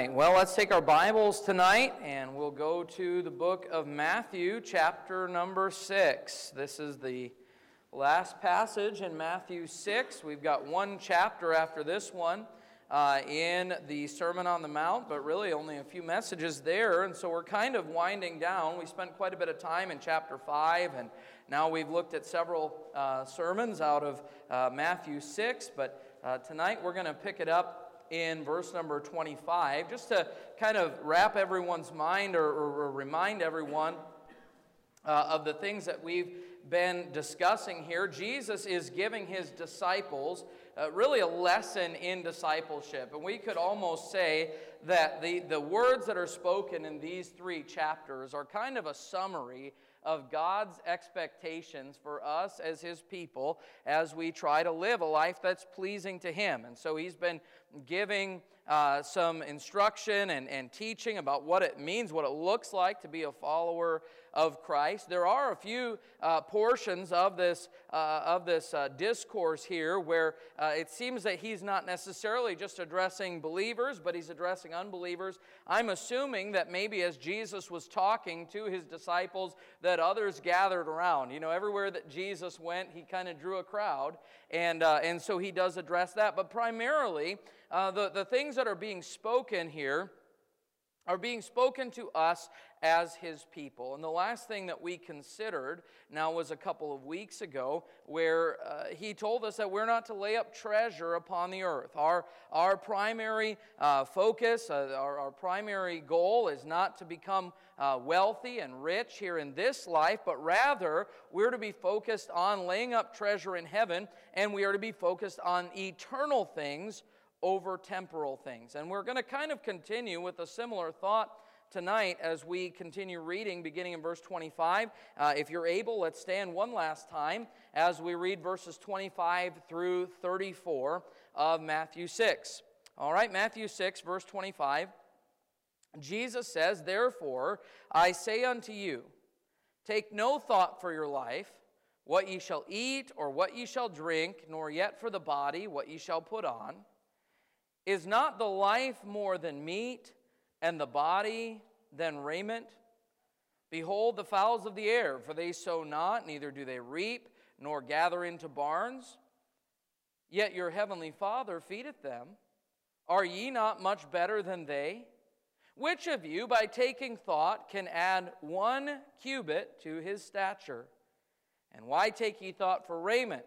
right. Well, let's take our Bibles tonight and we'll go to the book of Matthew, chapter number 6. This is the last passage in Matthew 6. We've got one chapter after this one uh, in the Sermon on the Mount, but really only a few messages there. And so we're kind of winding down. We spent quite a bit of time in chapter 5, and now we've looked at several uh, sermons out of uh, Matthew 6. But uh, tonight we're going to pick it up in verse number 25, just to kind of wrap everyone's mind or, or, or remind everyone uh, of the things that we've been discussing here. Jesus is giving his disciples uh, really a lesson in discipleship. And we could almost say that the, the words that are spoken in these three chapters are kind of a summary of God's expectations for us as His people as we try to live a life that's pleasing to Him. And so He's been giving uh, some instruction and, and teaching about what it means, what it looks like to be a follower of Christ. There are a few uh, portions of this, uh, of this uh, discourse here where uh, it seems that he's not necessarily just addressing believers, but he's addressing unbelievers. I'm assuming that maybe as Jesus was talking to his disciples, that others gathered around. You know, everywhere that Jesus went, he kind of drew a crowd, and, uh, and so he does address that. But primarily, uh, the, the things that are being spoken here are being spoken to us as his people. And the last thing that we considered now was a couple of weeks ago, where uh, he told us that we're not to lay up treasure upon the earth. Our, our primary uh, focus, uh, our, our, primary goal is not to become uh, wealthy and rich here in this life, but rather we're to be focused on laying up treasure in heaven, and we are to be focused on eternal things over temporal things. And we're going to kind of continue with a similar thought tonight as we continue reading, beginning in verse 25. Uh, if you're able, let's stand one last time as we read verses 25 through 34 of Matthew 6. All right, Matthew 6, verse 25. Jesus says, Therefore, I say unto you, take no thought for your life, what ye shall eat or what ye shall drink, nor yet for the body, what ye shall put on. Is not the life more than meat, and the body than raiment? Behold the fowls of the air, for they sow not, neither do they reap, nor gather into barns. Yet your heavenly Father feedeth them. Are ye not much better than they? Which of you, by taking thought, can add one cubit to his stature? And why take ye thought for raiment?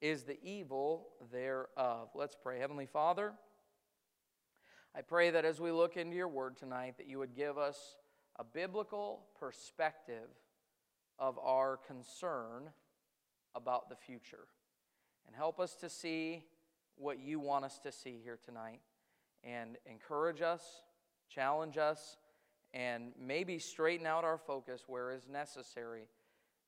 is the evil thereof. Let's pray. Heavenly Father, I pray that as we look into your word tonight, that you would give us a biblical perspective of our concern about the future and help us to see what you want us to see here tonight and encourage us, challenge us, and maybe straighten out our focus where is necessary.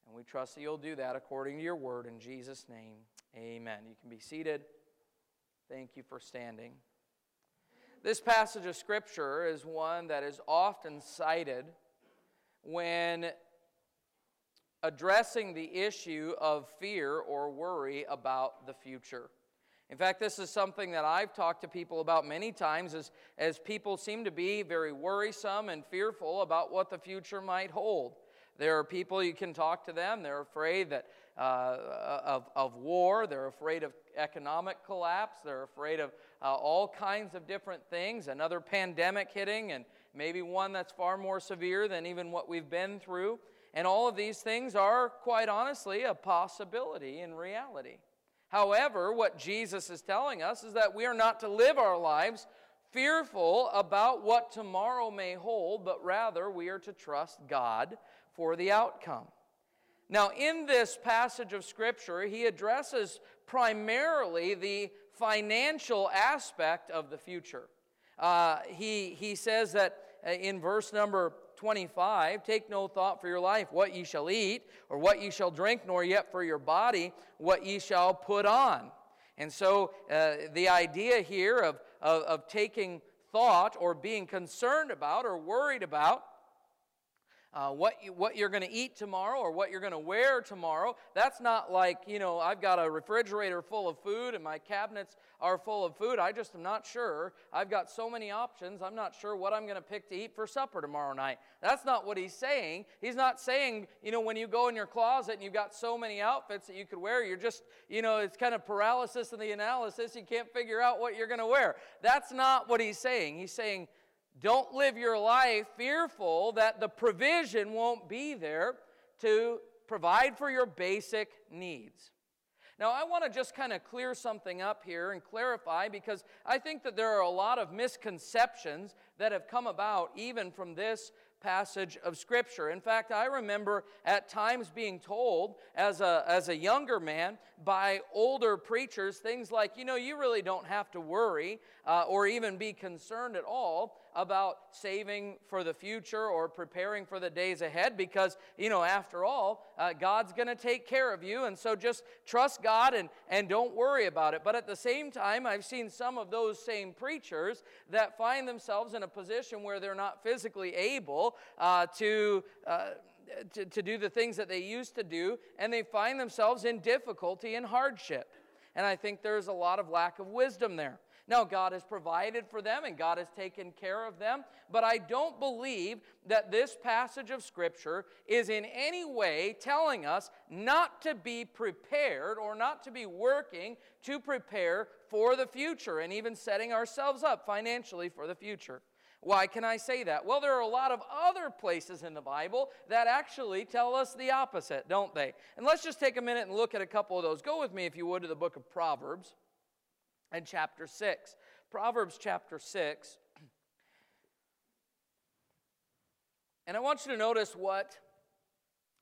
And we trust that you'll do that according to your word in Jesus' name. Amen. You can be seated. Thank you for standing. This passage of Scripture is one that is often cited when addressing the issue of fear or worry about the future. In fact, this is something that I've talked to people about many times as, as people seem to be very worrisome and fearful about what the future might hold. There are people you can talk to them, they're afraid that uh, of, of war, they're afraid of economic collapse, they're afraid of uh, all kinds of different things, another pandemic hitting, and, maybe one that's far more severe than even what we've been through. And all of these things are, quite honestly, a possibility in reality. However, what Jesus is telling us is that we are not to live our lives fearful about what tomorrow may hold, but rather we are to trust God for the outcome. Now, in this passage of Scripture, he addresses primarily the financial aspect of the future. Uh, he, he says that uh, in verse number 25 Take no thought for your life, what ye shall eat, or what ye shall drink, nor yet for your body, what ye shall put on. And so uh, the idea here of, of, of taking thought or being concerned about or worried about uh, what, you, what you're going to eat tomorrow or what you're going to wear tomorrow. That's not like, you know, I've got a refrigerator full of food and my cabinets are full of food. I just am not sure. I've got so many options. I'm not sure what I'm going to pick to eat for supper tomorrow night. That's not what he's saying. He's not saying, you know, when you go in your closet and you've got so many outfits that you could wear, you're just, you know, it's kind of paralysis in the analysis. You can't figure out what you're going to wear. That's not what he's saying. He's saying, don't live your life fearful that the provision won't be there to provide for your basic needs. Now, I want to just kind of clear something up here and clarify because I think that there are a lot of misconceptions that have come about even from this passage of Scripture. In fact, I remember at times being told as a, as a younger man by older preachers things like, you know, you really don't have to worry uh, or even be concerned at all about saving for the future or preparing for the days ahead because, you know, after all, uh, God's going to take care of you. And so just trust God and, and don't worry about it. But at the same time, I've seen some of those same preachers that find themselves in a position where they're not physically able uh, to. Uh, to, to do the things that they used to do, and they find themselves in difficulty and hardship. And I think there's a lot of lack of wisdom there. Now, God has provided for them and God has taken care of them, but I don't believe that this passage of Scripture is in any way telling us not to be prepared or not to be working to prepare for the future and even setting ourselves up financially for the future. Why can I say that? Well, there are a lot of other places in the Bible that actually tell us the opposite, don't they? And let's just take a minute and look at a couple of those. Go with me, if you would, to the book of Proverbs and chapter 6. Proverbs chapter 6. And I want you to notice what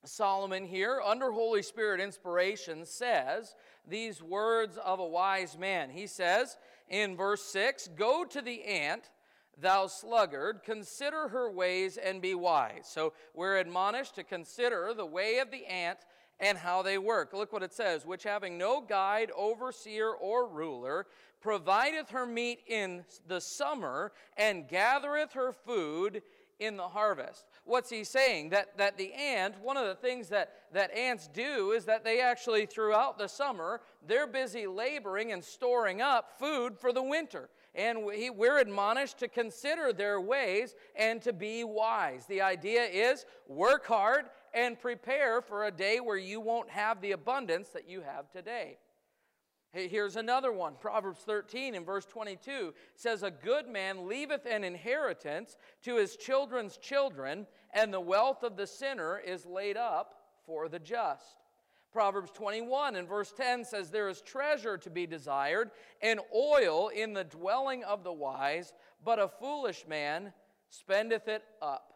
Solomon here, under Holy Spirit inspiration, says these words of a wise man. He says in verse 6 Go to the ant Thou sluggard, consider her ways and be wise. So we're admonished to consider the way of the ant and how they work. Look what it says which having no guide, overseer, or ruler, provideth her meat in the summer and gathereth her food in the harvest. What's he saying? That, that the ant, one of the things that, that ants do is that they actually, throughout the summer, they're busy laboring and storing up food for the winter and we, we're admonished to consider their ways and to be wise. The idea is work hard and prepare for a day where you won't have the abundance that you have today. Here's another one. Proverbs 13 in verse 22 says, A good man leaveth an inheritance to his children's children, and the wealth of the sinner is laid up for the just. Proverbs 21 and verse 10 says, There is treasure to be desired, and oil in the dwelling of the wise, but a foolish man spendeth it up.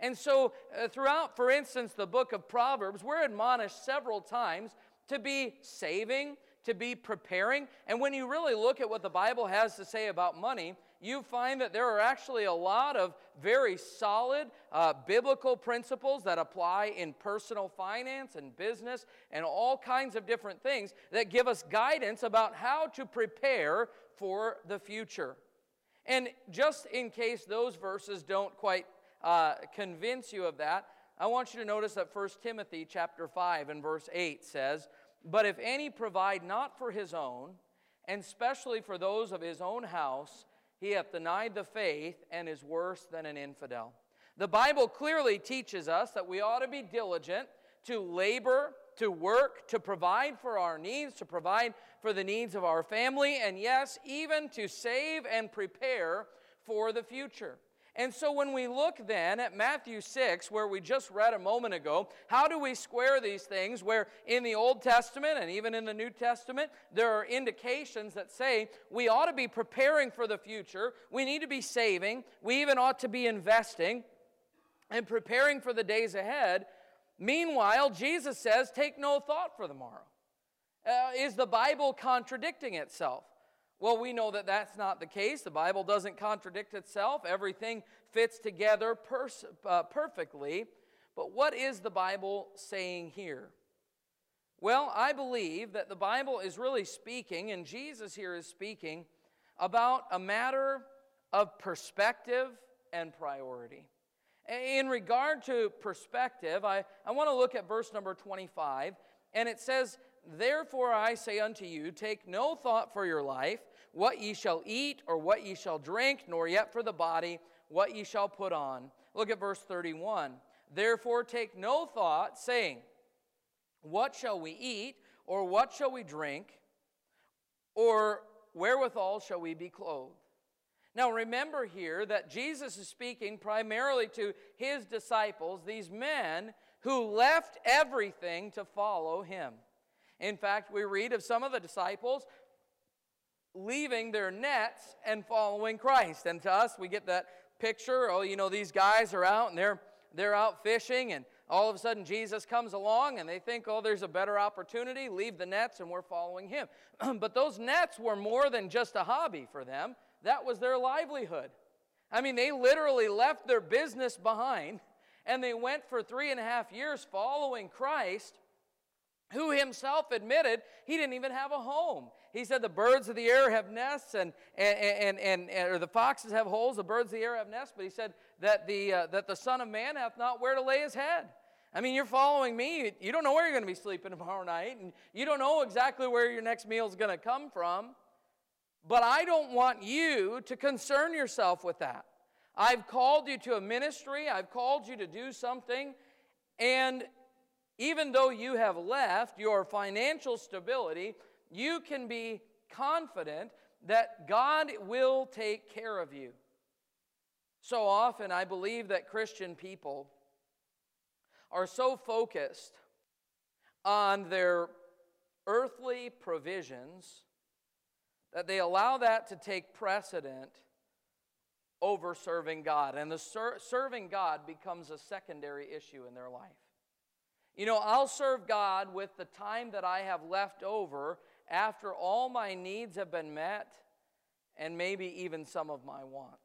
And so, uh, throughout, for instance, the book of Proverbs, we're admonished several times to be saving, to be preparing. And when you really look at what the Bible has to say about money, you find that there are actually a lot of very solid uh, biblical principles that apply in personal finance and business and all kinds of different things that give us guidance about how to prepare for the future. And just in case those verses don't quite uh, convince you of that, I want you to notice that 1 Timothy chapter 5 and verse 8 says, But if any provide not for his own, and specially for those of his own house, he hath denied the faith and is worse than an infidel. The Bible clearly teaches us that we ought to be diligent to labor, to work, to provide for our needs, to provide for the needs of our family, and yes, even to save and prepare for the future. And so when we look then at Matthew 6, where we just read a moment ago, how do we square these things where in the Old Testament and even in the New Testament, there are indications that say we ought to be preparing for the future, we need to be saving, we even ought to be investing and preparing for the days ahead. Meanwhile, Jesus says, take no thought for the morrow. Uh, is the Bible contradicting itself? Well, we know that that's not the case. The Bible doesn't contradict itself, everything fits together pers- uh, perfectly. But what is the Bible saying here? Well, I believe that the Bible is really speaking, and Jesus here is speaking, about a matter of perspective and priority. In regard to perspective, I, I want to look at verse number 25, and it says, Therefore I say unto you, take no thought for your life what ye shall eat or what ye shall drink, nor yet for the body what ye shall put on. Look at verse 31. Therefore take no thought, saying, What shall we eat, or what shall we drink, or wherewithal shall we be clothed? Now remember here that Jesus is speaking primarily to his disciples, these men who left everything to follow him. In fact, we read of some of the disciples leaving their nets and following Christ. And to us, we get that picture. Oh, you know, these guys are out and they're they're out fishing, and all of a sudden Jesus comes along and they think, oh, there's a better opportunity, leave the nets, and we're following him. but those nets were more than just a hobby for them, that was their livelihood. I mean, they literally left their business behind and they went for three and a half years following Christ who himself admitted he didn't even have a home. He said the birds of the air have nests and, and, and, and, or the foxes have holes, the birds of the air have nests, but he said that the, uh, that the Son of Man hath not where to lay his head. I mean, you're following me. You don't know where you're going to be sleeping tomorrow night, and you don't know exactly where your next meal is going to come from. But I don't want you to concern yourself with that. I've called you to a ministry, I've called you to do something, and even though you have left your financial stability, you can be confident that God will take care of you. So often, I believe that Christian people are so focused on their earthly provisions that they allow that to take precedent over serving God. And the ser- serving God becomes a secondary issue in their life. You know, I'll serve God with the time that I have left over after all my needs have been met and maybe even some of my wants.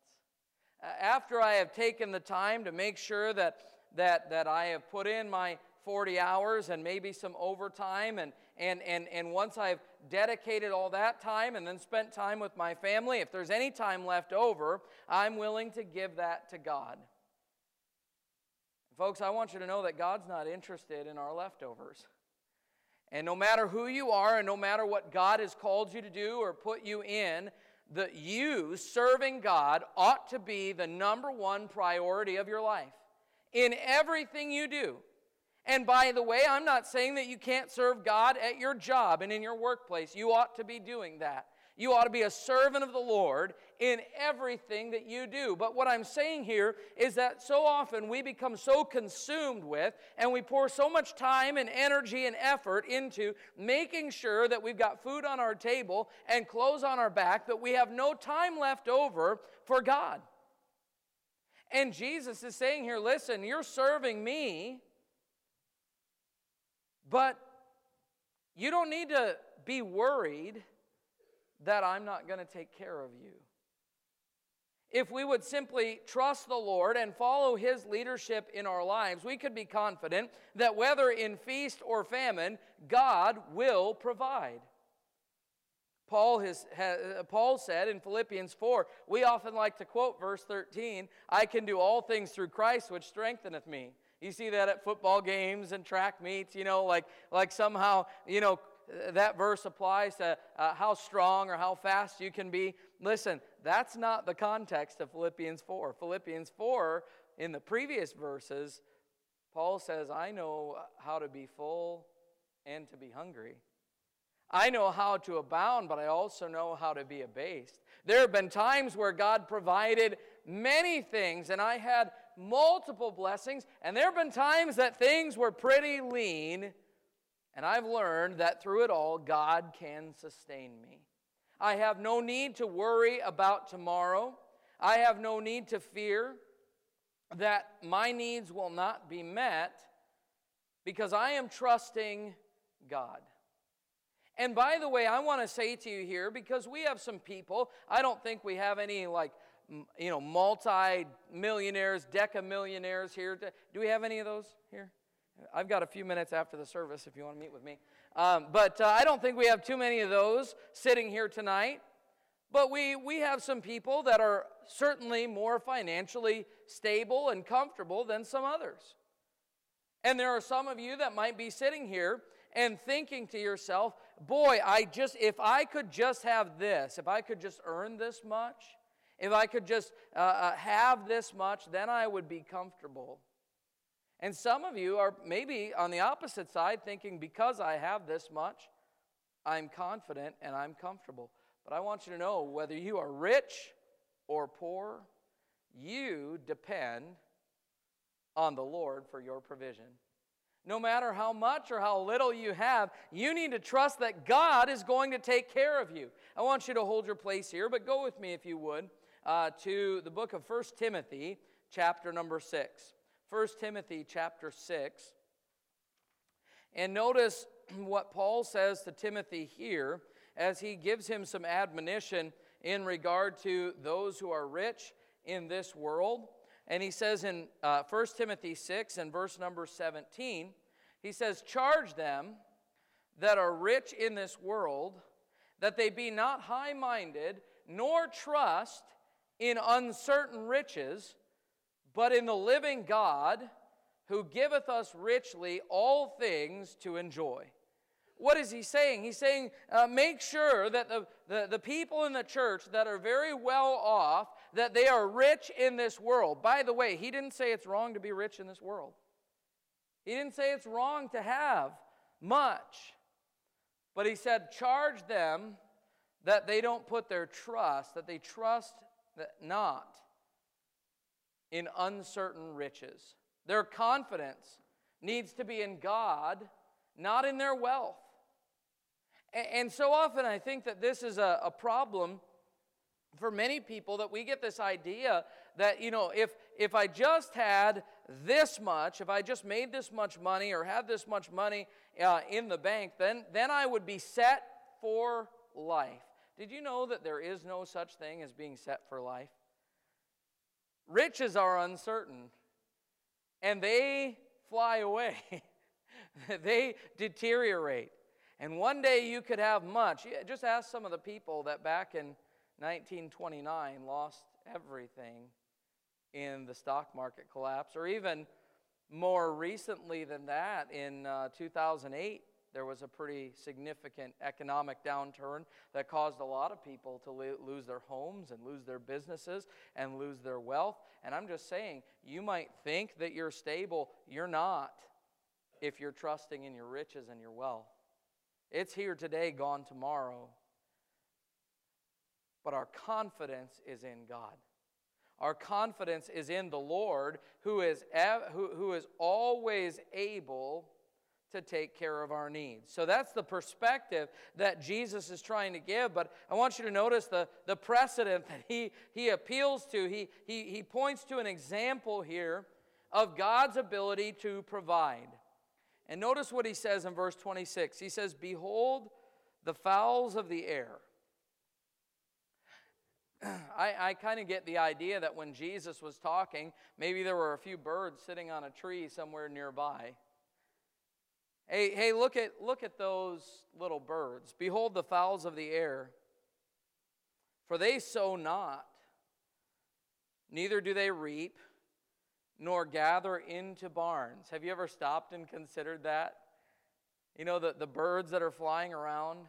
After I have taken the time to make sure that, that, that I have put in my 40 hours and maybe some overtime, and, and, and, and once I've dedicated all that time and then spent time with my family, if there's any time left over, I'm willing to give that to God. Folks, I want you to know that God's not interested in our leftovers. And no matter who you are and no matter what God has called you to do or put you in, that you serving God ought to be the number one priority of your life in everything you do. And by the way, I'm not saying that you can't serve God at your job and in your workplace. You ought to be doing that. You ought to be a servant of the Lord in everything that you do. But what I'm saying here is that so often we become so consumed with and we pour so much time and energy and effort into making sure that we've got food on our table and clothes on our back that we have no time left over for God. And Jesus is saying here listen, you're serving me, but you don't need to be worried that I'm not going to take care of you. If we would simply trust the Lord and follow His leadership in our lives, we could be confident that whether in feast or famine, God will provide. Paul, has, Paul said in Philippians 4, we often like to quote verse 13, I can do all things through Christ which strengtheneth me. You see that at football games and track meets, you know, like, like somehow, you know, that verse applies to uh, how strong or how fast you can be. Listen, that's not the context of Philippians 4. Philippians 4, in the previous verses, Paul says, I know how to be full and to be hungry. I know how to abound, but I also know how to be abased. There have been times where God provided many things and I had multiple blessings, and there have been times that things were pretty lean, and I've learned that through it all, God can sustain me. I have no need to worry about tomorrow. I have no need to fear that my needs will not be met because I am trusting God. And by the way, I want to say to you here, because we have some people, I don't think we have any like, you know, multi millionaires, deca millionaires here. Do we have any of those here? I've got a few minutes after the service if you want to meet with me. Um, but uh, I don't think we have too many of those sitting here tonight. But we, we have some people that are certainly more financially stable and comfortable than some others. And there are some of you that might be sitting here and thinking to yourself, boy, I just, if I could just have this, if I could just earn this much, if I could just uh, uh, have this much, then I would be comfortable. And some of you are maybe on the opposite side thinking, because I have this much, I'm confident and I'm comfortable. But I want you to know whether you are rich or poor, you depend on the Lord for your provision. No matter how much or how little you have, you need to trust that God is going to take care of you. I want you to hold your place here, but go with me, if you would, uh, to the book of 1 Timothy, chapter number 6. 1 Timothy, chapter 6. And notice what Paul says to Timothy here as he gives him some admonition in regard to those who are rich in this world. And he says in uh, 1 Timothy 6 and verse number 17, he says, Charge them that are rich in this world, that they be not high minded, nor trust in uncertain riches, but in the living God, who giveth us richly all things to enjoy what is he saying? He's saying, uh, make sure that the, the, the people in the church that are very well off, that they are rich in this world. By the way, he didn't say it's wrong to be rich in this world. He didn't say it's wrong to have much. But he said, charge them that they don't put their trust, that they trust not in uncertain riches. Their confidence needs to be in God, not in their wealth. And so often I think that this is a, problem for many people that we get this idea that you know if if i just had this much if i just made this much money or had this much money uh, in the bank then then i would be set for life did you know that there is no such thing as being set for life riches are uncertain and they fly away they deteriorate and one day you could have much. Just ask some of the people that back in 1929 lost everything in the stock market collapse, or even more recently than that, in uh, 2008, there was a pretty significant economic downturn that caused a lot of people to lo- lose their homes and lose their businesses and lose their wealth. And I'm just saying, you might think that you're stable, you're not if you're trusting in your riches and your wealth. It's here today, gone tomorrow. But our confidence is in God. Our confidence is in the Lord who is, who, who is always able to take care of our needs. So that's the perspective that Jesus is trying to give. But I want you to notice the, the precedent that he, he appeals to. He, he, he points to an example here of God's ability to provide. And notice what he says in verse 26. He says, Behold the fowls of the air. I, I kind of get the idea that when Jesus was talking, maybe there were a few birds sitting on a tree somewhere nearby. Hey, hey, look at look at those little birds. Behold the fowls of the air. For they sow not, neither do they reap, nor gather into barns. Have you ever stopped and considered that? You know, the, the birds that are flying around,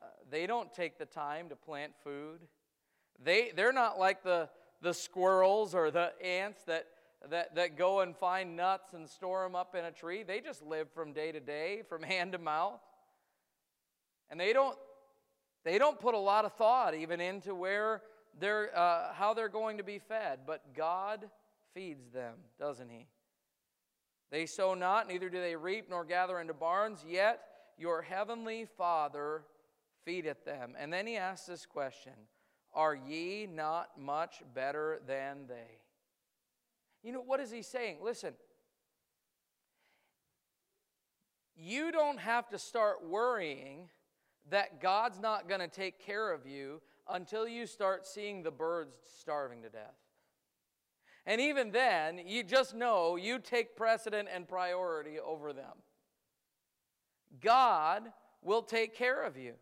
uh, they don't take the time to plant food. They, they're not like the, the squirrels or the ants that, that, that go and find nuts and store them up in a tree. They just live from day to day, from hand to mouth. And they don't, they don't put a lot of thought even into where they're, uh, how they're going to be fed. But God feeds them, doesn't He? They sow not, neither do they reap nor gather into barns, yet your heavenly Father feedeth them. And then he asks this question Are ye not much better than they? You know, what is he saying? Listen, you don't have to start worrying that God's not going to take care of you until you start seeing the birds starving to death. And even then, you just know you take precedent and priority over them. God will take care of you.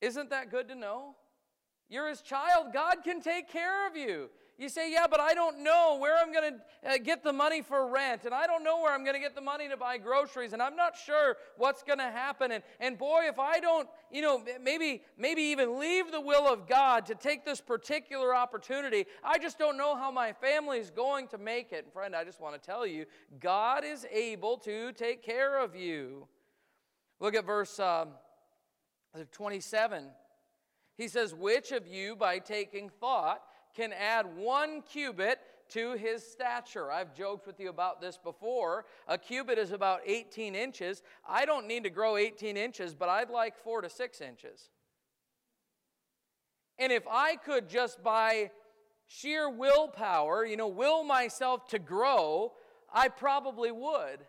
Isn't that good to know? You're his child. God can take care of you. You say, Yeah, but I don't know where I'm going to uh, get the money for rent, and I don't know where I'm going to get the money to buy groceries, and I'm not sure what's going to happen. And, and boy, if I don't, you know, maybe, maybe even leave the will of God to take this particular opportunity, I just don't know how my family is going to make it. And friend, I just want to tell you, God is able to take care of you. Look at verse um, 27. He says, Which of you, by taking thought, can add one cubit to his stature. I've joked with you about this before. A cubit is about 18 inches. I don't need to grow 18 inches, but I'd like four to six inches. And if I could just by sheer willpower, you know, will myself to grow, I probably would.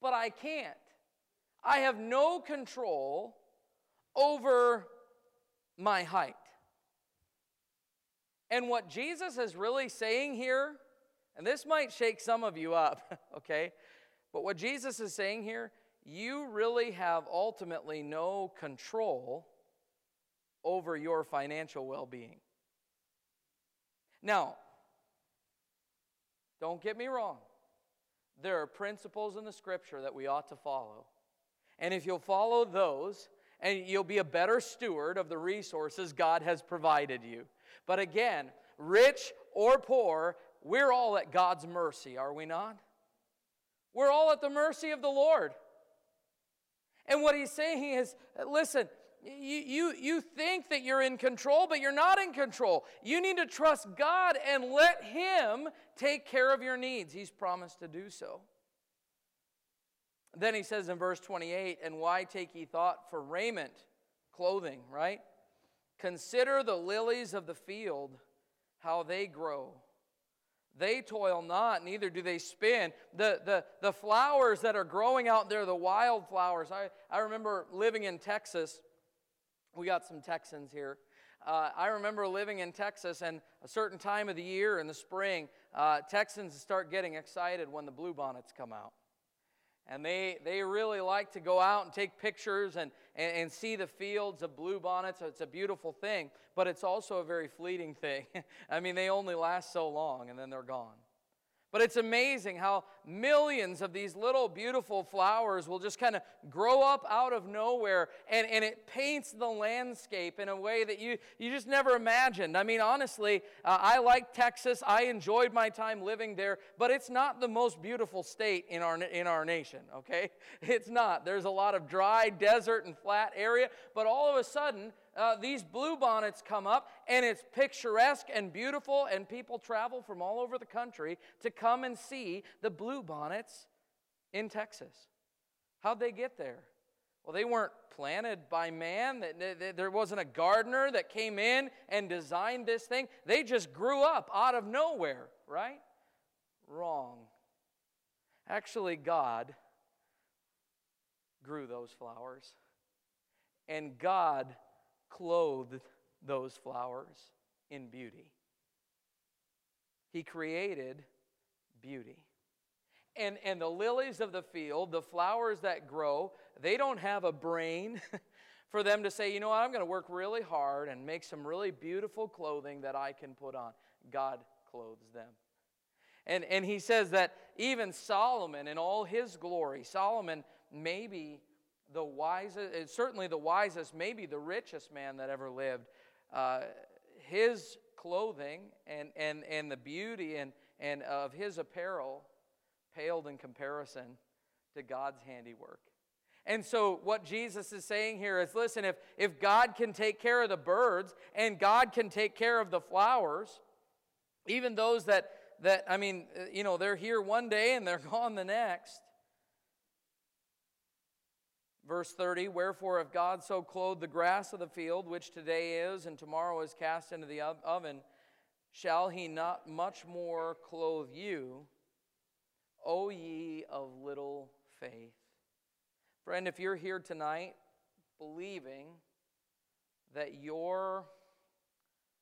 But I can't. I have no control over my height. And what Jesus is really saying here, and this might shake some of you up, okay? But what Jesus is saying here, you really have ultimately no control over your financial well being. Now, don't get me wrong. There are principles in the scripture that we ought to follow. And if you'll follow those, and you'll be a better steward of the resources God has provided you. But again, rich or poor, we're all at God's mercy, are we not? We're all at the mercy of the Lord. And what he's saying is listen, you, you, you think that you're in control, but you're not in control. You need to trust God and let Him take care of your needs. He's promised to do so. Then he says in verse 28 And why take ye thought for raiment, clothing, right? Consider the lilies of the field, how they grow. They toil not, neither do they spin. The, the, the flowers that are growing out there, the wildflowers. I, I remember living in Texas. We got some Texans here. Uh, I remember living in Texas, and a certain time of the year in the spring, uh, Texans start getting excited when the bluebonnets come out and they, they really like to go out and take pictures and, and, and see the fields of bluebonnets. It's a beautiful thing, but it's also a very fleeting thing. I mean, they only last so long and then they're gone. But it's amazing how millions of these little beautiful flowers will just kind of grow up out of nowhere and, and it paints the landscape in a way that you, you just never imagined. I mean, honestly, uh, I like Texas. I enjoyed my time living there, but it's not the most beautiful state in our, in our nation, okay? It's not. There's a lot of dry desert and flat area, but all of a sudden, uh, these bluebonnets come up, and it's picturesque and beautiful, and people travel from all over the country to come and see the bluebonnets in Texas. How'd they get there? Well, they weren't planted by man. There wasn't a gardener that came in and designed this thing. They just grew up out of nowhere, right? Wrong. Actually, God grew those flowers. And God clothed those flowers in beauty. He created beauty. And, and the lilies of the field, the flowers that grow, they don't have a brain for them to say, you know what, I'm going to work really hard and make some really beautiful clothing that I can put on. God clothes them. And, and he says that even Solomon, in all his glory, Solomon maybe the wisest, certainly the wisest, maybe the richest man that ever lived, uh, his clothing and, and, and the beauty and, and of his apparel paled in comparison to God's handiwork. And so, what Jesus is saying here is listen, if, if God can take care of the birds and God can take care of the flowers, even those that, that I mean, uh, you know, they're here one day and they're gone the next. Verse 30 Wherefore, if God so clothed the grass of the field, which today is and tomorrow is cast into the oven, shall he not much more clothe you, O ye of little faith? Friend, if you're here tonight believing that your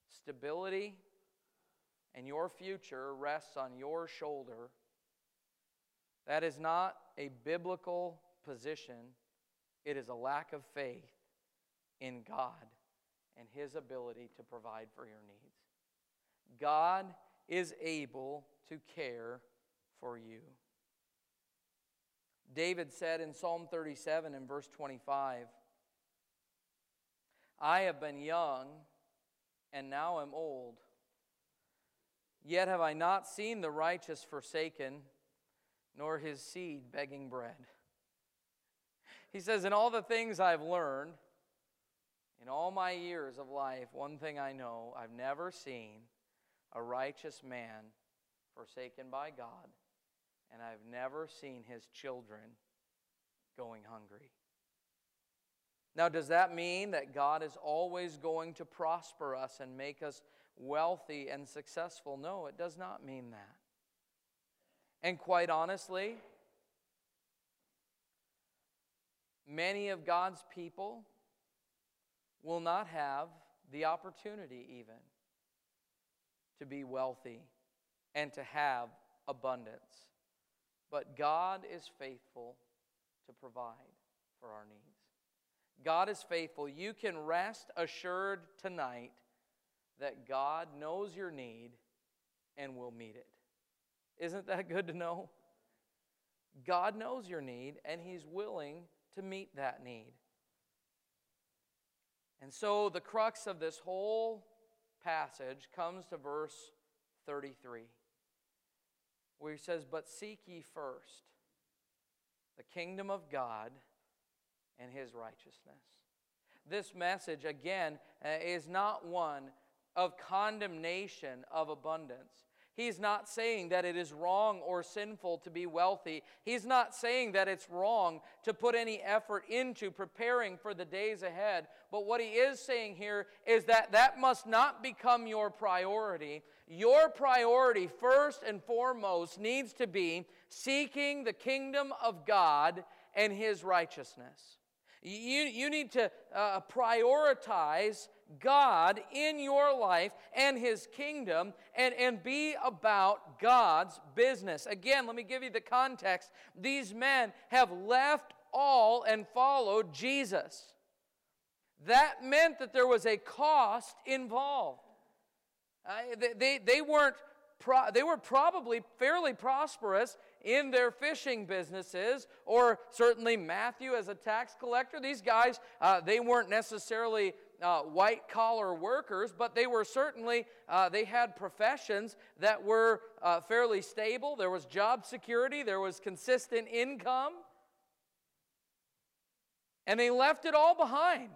stability and your future rests on your shoulder, that is not a biblical position. It is a lack of faith in God and His ability to provide for your needs. God is able to care for you. David said in Psalm 37 and verse 25, I have been young and now am old. Yet have I not seen the righteous forsaken, nor his seed begging bread. He says, In all the things I've learned, in all my years of life, one thing I know I've never seen a righteous man forsaken by God and I've never seen his children going hungry. Now, does that mean that God is always going to prosper us and make us wealthy and successful? No, it does not mean that. And quite honestly, many of God's people will not have the opportunity even to be wealthy and to have abundance. But God is faithful to provide for our needs. God is faithful. You can rest assured tonight that God knows your need and will meet it. Isn't that good to know? God knows your need and He's willing to meet that need. And so the crux of this whole passage comes to verse 33 where he says, But seek ye first the kingdom of God and his righteousness. This message, again, uh, is not one of condemnation of abundance. He's not saying that it is wrong or sinful to be wealthy. He's not saying that it's wrong to put any effort into preparing for the days ahead. But what he is saying here is that that must not become your priority. Your priority, first and foremost, needs to be seeking the kingdom of God and his righteousness. You, you need to uh, prioritize God in your life and His kingdom and, and be about God's business. Again, let me give you the context. These men have left all and followed Jesus. That meant that there was a cost involved. Uh, they, they, they weren't pro- they were probably fairly prosperous in their fishing businesses, or certainly Matthew as a tax collector. These guys, uh, they weren't necessarily uh, white collar workers, but they were certainly, uh, they had professions that were uh, fairly stable. There was job security, there was consistent income. And they left it all behind.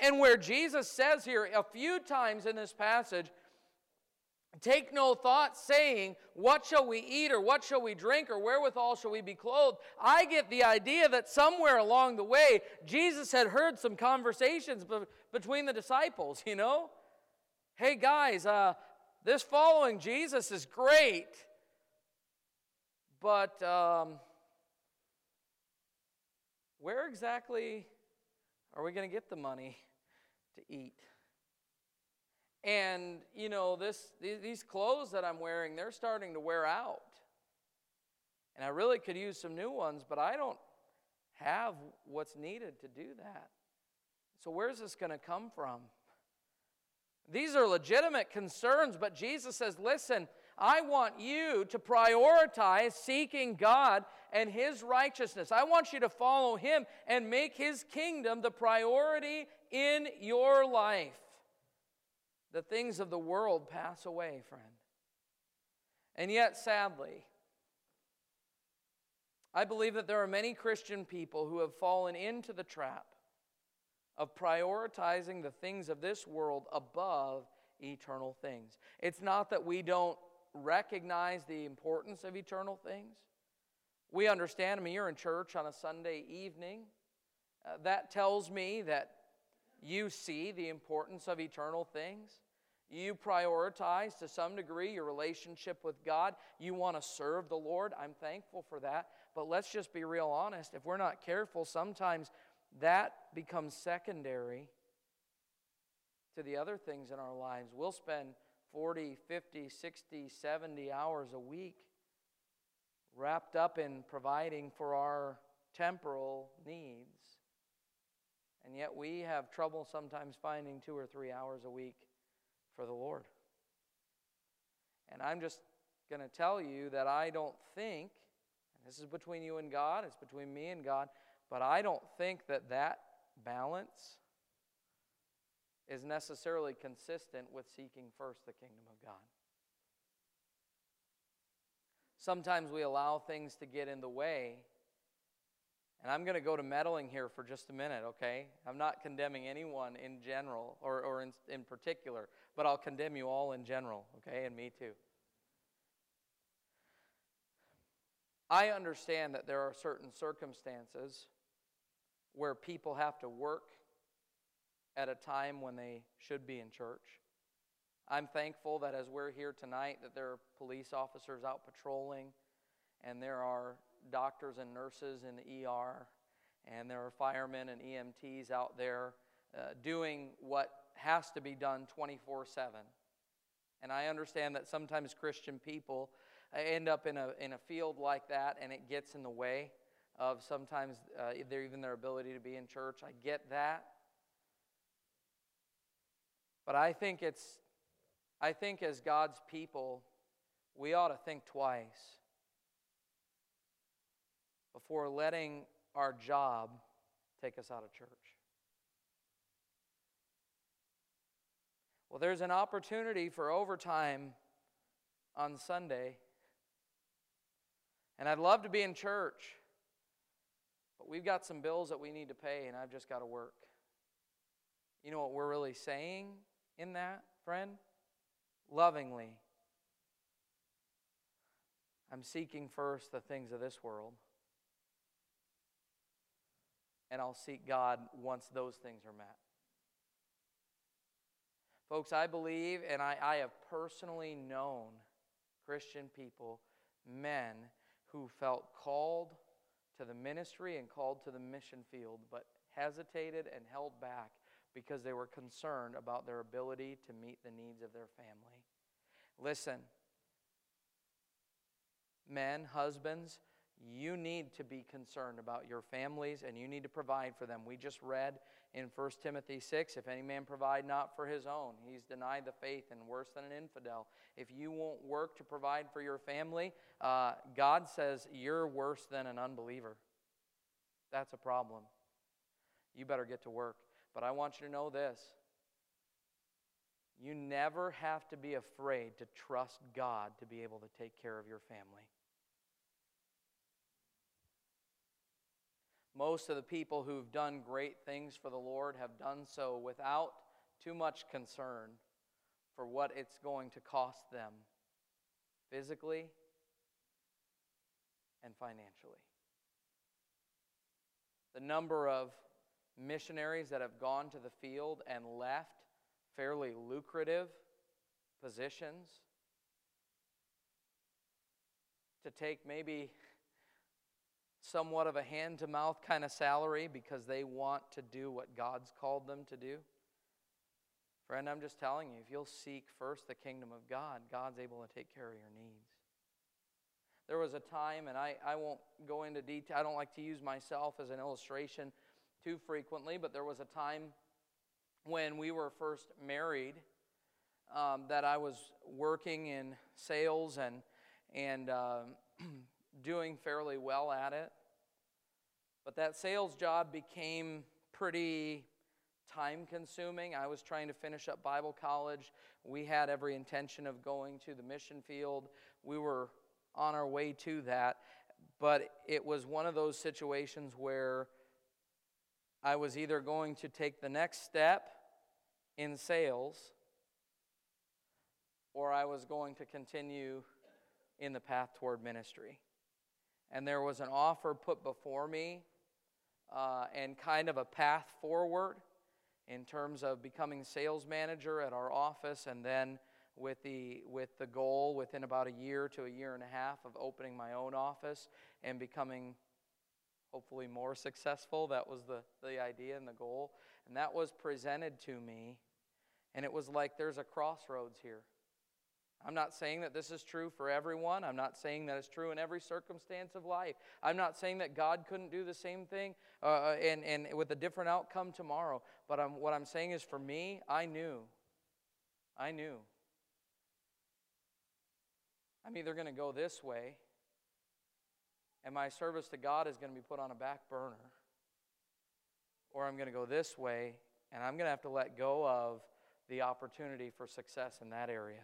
And where Jesus says here a few times in this passage, Take no thought saying, What shall we eat, or what shall we drink, or wherewithal shall we be clothed? I get the idea that somewhere along the way, Jesus had heard some conversations be- between the disciples, you know? Hey, guys, uh, this following Jesus is great, but um, where exactly are we going to get the money to eat? And, you know, this, these clothes that I'm wearing, they're starting to wear out. And I really could use some new ones, but I don't have what's needed to do that. So, where's this going to come from? These are legitimate concerns, but Jesus says, listen, I want you to prioritize seeking God and His righteousness. I want you to follow Him and make His kingdom the priority in your life. The things of the world pass away, friend. And yet, sadly, I believe that there are many Christian people who have fallen into the trap of prioritizing the things of this world above eternal things. It's not that we don't recognize the importance of eternal things. We understand, I mean, you're in church on a Sunday evening. Uh, that tells me that you see the importance of eternal things. You prioritize to some degree your relationship with God. You want to serve the Lord. I'm thankful for that. But let's just be real honest. If we're not careful, sometimes that becomes secondary to the other things in our lives. We'll spend 40, 50, 60, 70 hours a week wrapped up in providing for our temporal needs. And yet we have trouble sometimes finding two or three hours a week for the Lord. And I'm just going to tell you that I don't think, and this is between you and God, it's between me and God, but I don't think that that balance is necessarily consistent with seeking first the kingdom of God. Sometimes we allow things to get in the way. And I'm going to go to meddling here for just a minute, okay? I'm not condemning anyone in general or, or in, in particular, but I'll condemn you all in general, okay? And me too. I understand that there are certain circumstances where people have to work at a time when they should be in church. I'm thankful that as we're here tonight that there are police officers out patrolling and there are doctors and nurses in the ER and there are firemen and EMTs out there uh, doing what has to be done 24 7. And I understand that sometimes Christian people uh, end up in a, in a field like that and it gets in the way of sometimes uh, even their ability to be in church. I get that. But I think it's I think as God's people, we ought to think twice before letting our job take us out of church. Well, there's an opportunity for overtime on Sunday, and I'd love to be in church, but we've got some bills that we need to pay, and I've just got to work. You know what we're really saying in that, friend? lovingly. I'm seeking first the things of this world. And I'll seek God once those things are met. Folks, I believe, and I, I have personally known Christian people, men who felt called to the ministry and called to the mission field, but hesitated and held back because they were concerned about their ability to meet the needs of their family. Listen, men, husbands, you need to be concerned about your families and you need to provide for them. We just read in 1 Timothy 6 if any man provide not for his own, he's denied the faith and worse than an infidel. If you won't work to provide for your family, uh, God says you're worse than an unbeliever. That's a problem. You better get to work. But I want you to know this you never have to be afraid to trust God to be able to take care of your family. Most of the people who've done great things for the Lord have done so without too much concern for what it's going to cost them physically and financially. The number of missionaries that have gone to the field and left fairly lucrative positions to take maybe somewhat of a hand to mouth kind of salary because they want to do what God's called them to do. Friend, I'm just telling you, if you'll seek first the kingdom of God, God's able to take care of your needs. There was a time, and I, I won't go into detail, I don't like to use myself as an illustration too frequently, but there was a time when we were first married um, that I was working in sales and, and uh, doing fairly well at it. But that sales job became pretty time consuming. I was trying to finish up Bible college. We had every intention of going to the mission field. We were on our way to that. but it was one of those situations where I was either going to take the next step in sales or I was going to continue in the path toward ministry. And there was an offer put before me uh, and kind of a path forward in terms of becoming sales manager at our office and then with the, with the goal within about a year to a year and a half of opening my own office and becoming hopefully more successful. That was the, the idea and the goal. And that was presented to me. And it was like there's a crossroads here. I'm not saying that this is true for everyone. I'm not saying that it's true in every circumstance of life. I'm not saying that God couldn't do the same thing uh, and, and with a different outcome tomorrow. But I'm, what I'm saying is for me, I knew. I knew. I'm either going to go this way and my service to God is going to be put on a back burner, or I'm going to go this way and I'm going to have to let go of the opportunity for success in that area.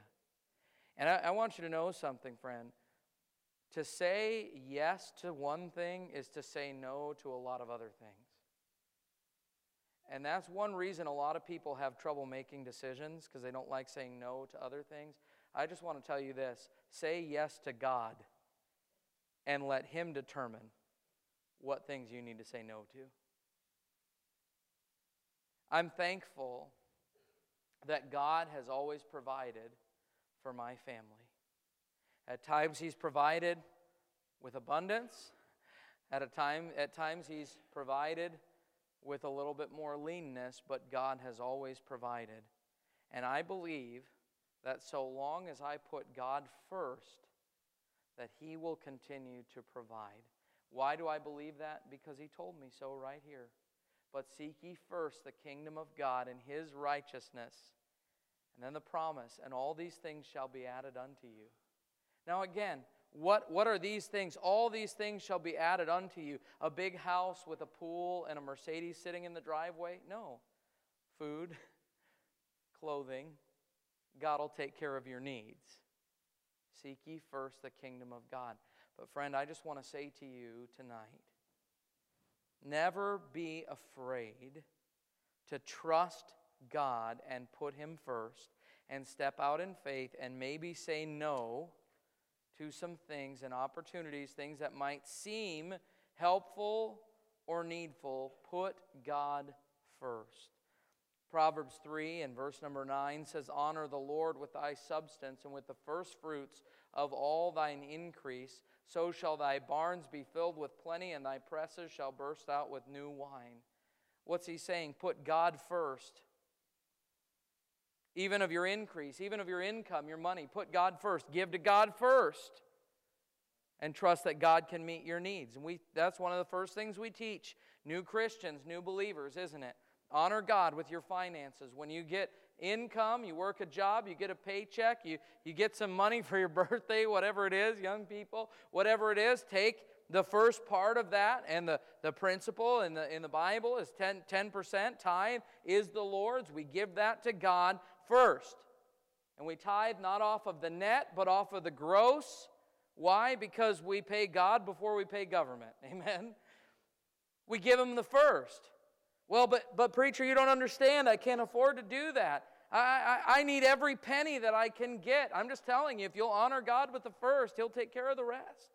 And I, I want you to know something, friend. To say yes to one thing is to say no to a lot of other things. And that's one reason a lot of people have trouble making decisions because they don't like saying no to other things. I just want to tell you this say yes to God and let Him determine what things you need to say no to. I'm thankful that God has always provided for my family. At times, He's provided with abundance. At, a time, at times, He's provided with a little bit more leanness, but God has always provided. And I believe that so long as I put God first, that He will continue to provide. Why do I believe that? Because He told me so right here. But seek ye first the kingdom of God and His righteousness, and then the promise, and all these things shall be added unto you. Now, again, what, what are these things? All these things shall be added unto you. A big house with a pool and a Mercedes sitting in the driveway? No. Food, clothing, God will take care of your needs. Seek ye first the kingdom of God. But, friend, I just want to say to you tonight never be afraid to trust God and put Him first and step out in faith and maybe say no to some things and opportunities, things that might seem helpful or needful. Put God first. Proverbs 3 and verse number 9 says, Honor the Lord with thy substance and with the first fruits of all thine increase. So shall thy barns be filled with plenty, and thy presses shall burst out with new wine. What's he saying? Put God first. Even of your increase, even of your income, your money, put God first. Give to God first. And trust that God can meet your needs. And we, that's one of the first things we teach new Christians, new believers, isn't it? Honor God with your finances. When you get income, you work a job, you get a paycheck, you, you get some money for your birthday, whatever it is, young people, whatever it is, take the first part of that. And the, the principle in the, in the Bible is 10, 10% tithe is the Lord's. We give that to God first. And we tithe not off of the net, but off of the gross. Why? Because we pay God before we pay government. Amen? We give Him the first. Well, but, but preacher, you don't understand. I can't afford to do that. I, I, I need every penny that I can get. I'm just telling you, if you'll honor God with the first, He'll take care of the rest.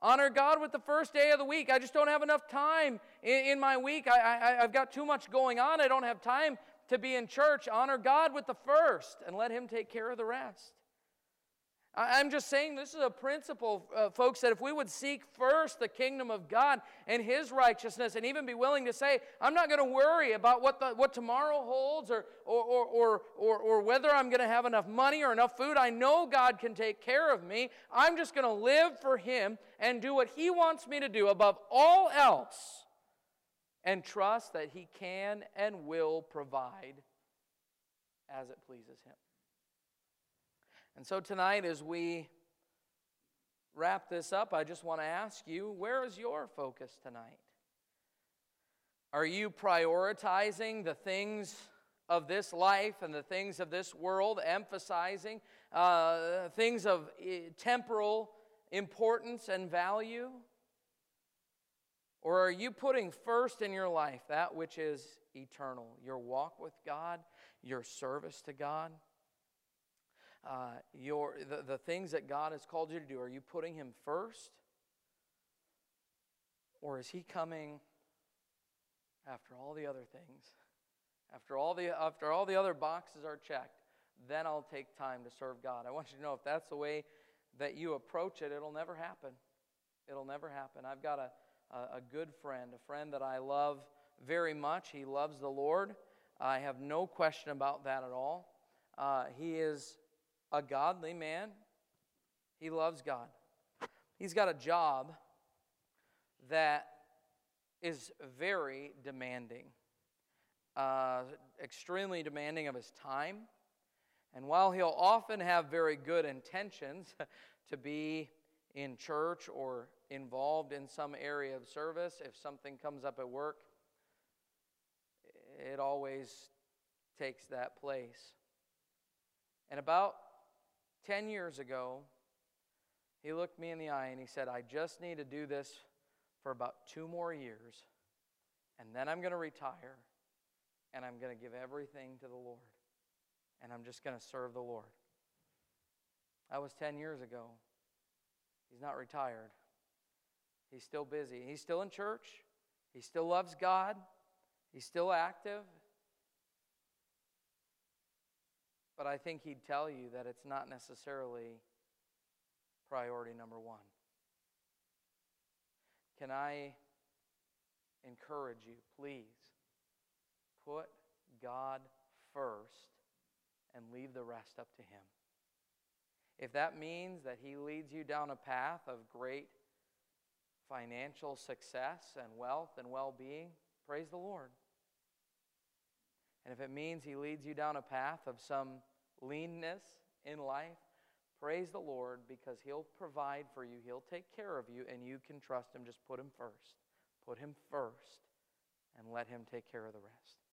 Honor God with the first day of the week. I just don't have enough time in, in my week. I, I, I've got too much going on. I don't have time to be in church. Honor God with the first and let Him take care of the rest. I'm just saying this is a principle, uh, folks, that if we would seek first the kingdom of God and His righteousness and even be willing to say, I'm not going to worry about what, the, what tomorrow holds or, or, or, or, or, or whether I'm going to have enough money or enough food. I know God can take care of me. I'm just going to live for Him and do what He wants me to do above all else and trust that He can and will provide as it pleases Him. And so tonight, as we wrap this up, I just want to ask you where is your focus tonight? Are you prioritizing the things of this life and the things of this world, emphasizing uh, things of uh, temporal importance and value? Or are you putting first in your life that which is eternal? Your walk with God, your service to God, uh, your, the, the things that God has called you to do. Are you putting Him first? Or is He coming after all the other things? After all the, after all the other boxes are checked, then I'll take time to serve God. I want you to know if that's the way that you approach it, it'll never happen. It'll never happen. I've got a good friend, a friend that I love very much. He loves the Lord. I have no question about that at all. Uh, he is a godly man, he loves God. He's got a job that is very demanding, uh, extremely demanding of his time. And while he'll often have very good intentions to be in church or involved in some area of service, if something comes up at work, it always takes that place. And about 10 years ago, he looked me in the eye and he said, I just need to do this for about two more years, and then I'm going to retire, and I'm going to give everything to the Lord, and I'm just going to serve the Lord. That was 10 years ago. He's not retired. He's still busy. He's still in church. He still loves God. He's still active. But I think he'd tell you that it's not necessarily priority number one. Can I encourage you, please, put God first and leave the rest up to Him? If that means that He leads you down a path of great financial success and wealth and well being, praise the Lord. And if it means He leads you down a path of some leanness in life, praise the Lord because He'll provide for you, He'll take care of you, and you can trust Him. Just put Him first. Put Him first and let Him take care of the rest.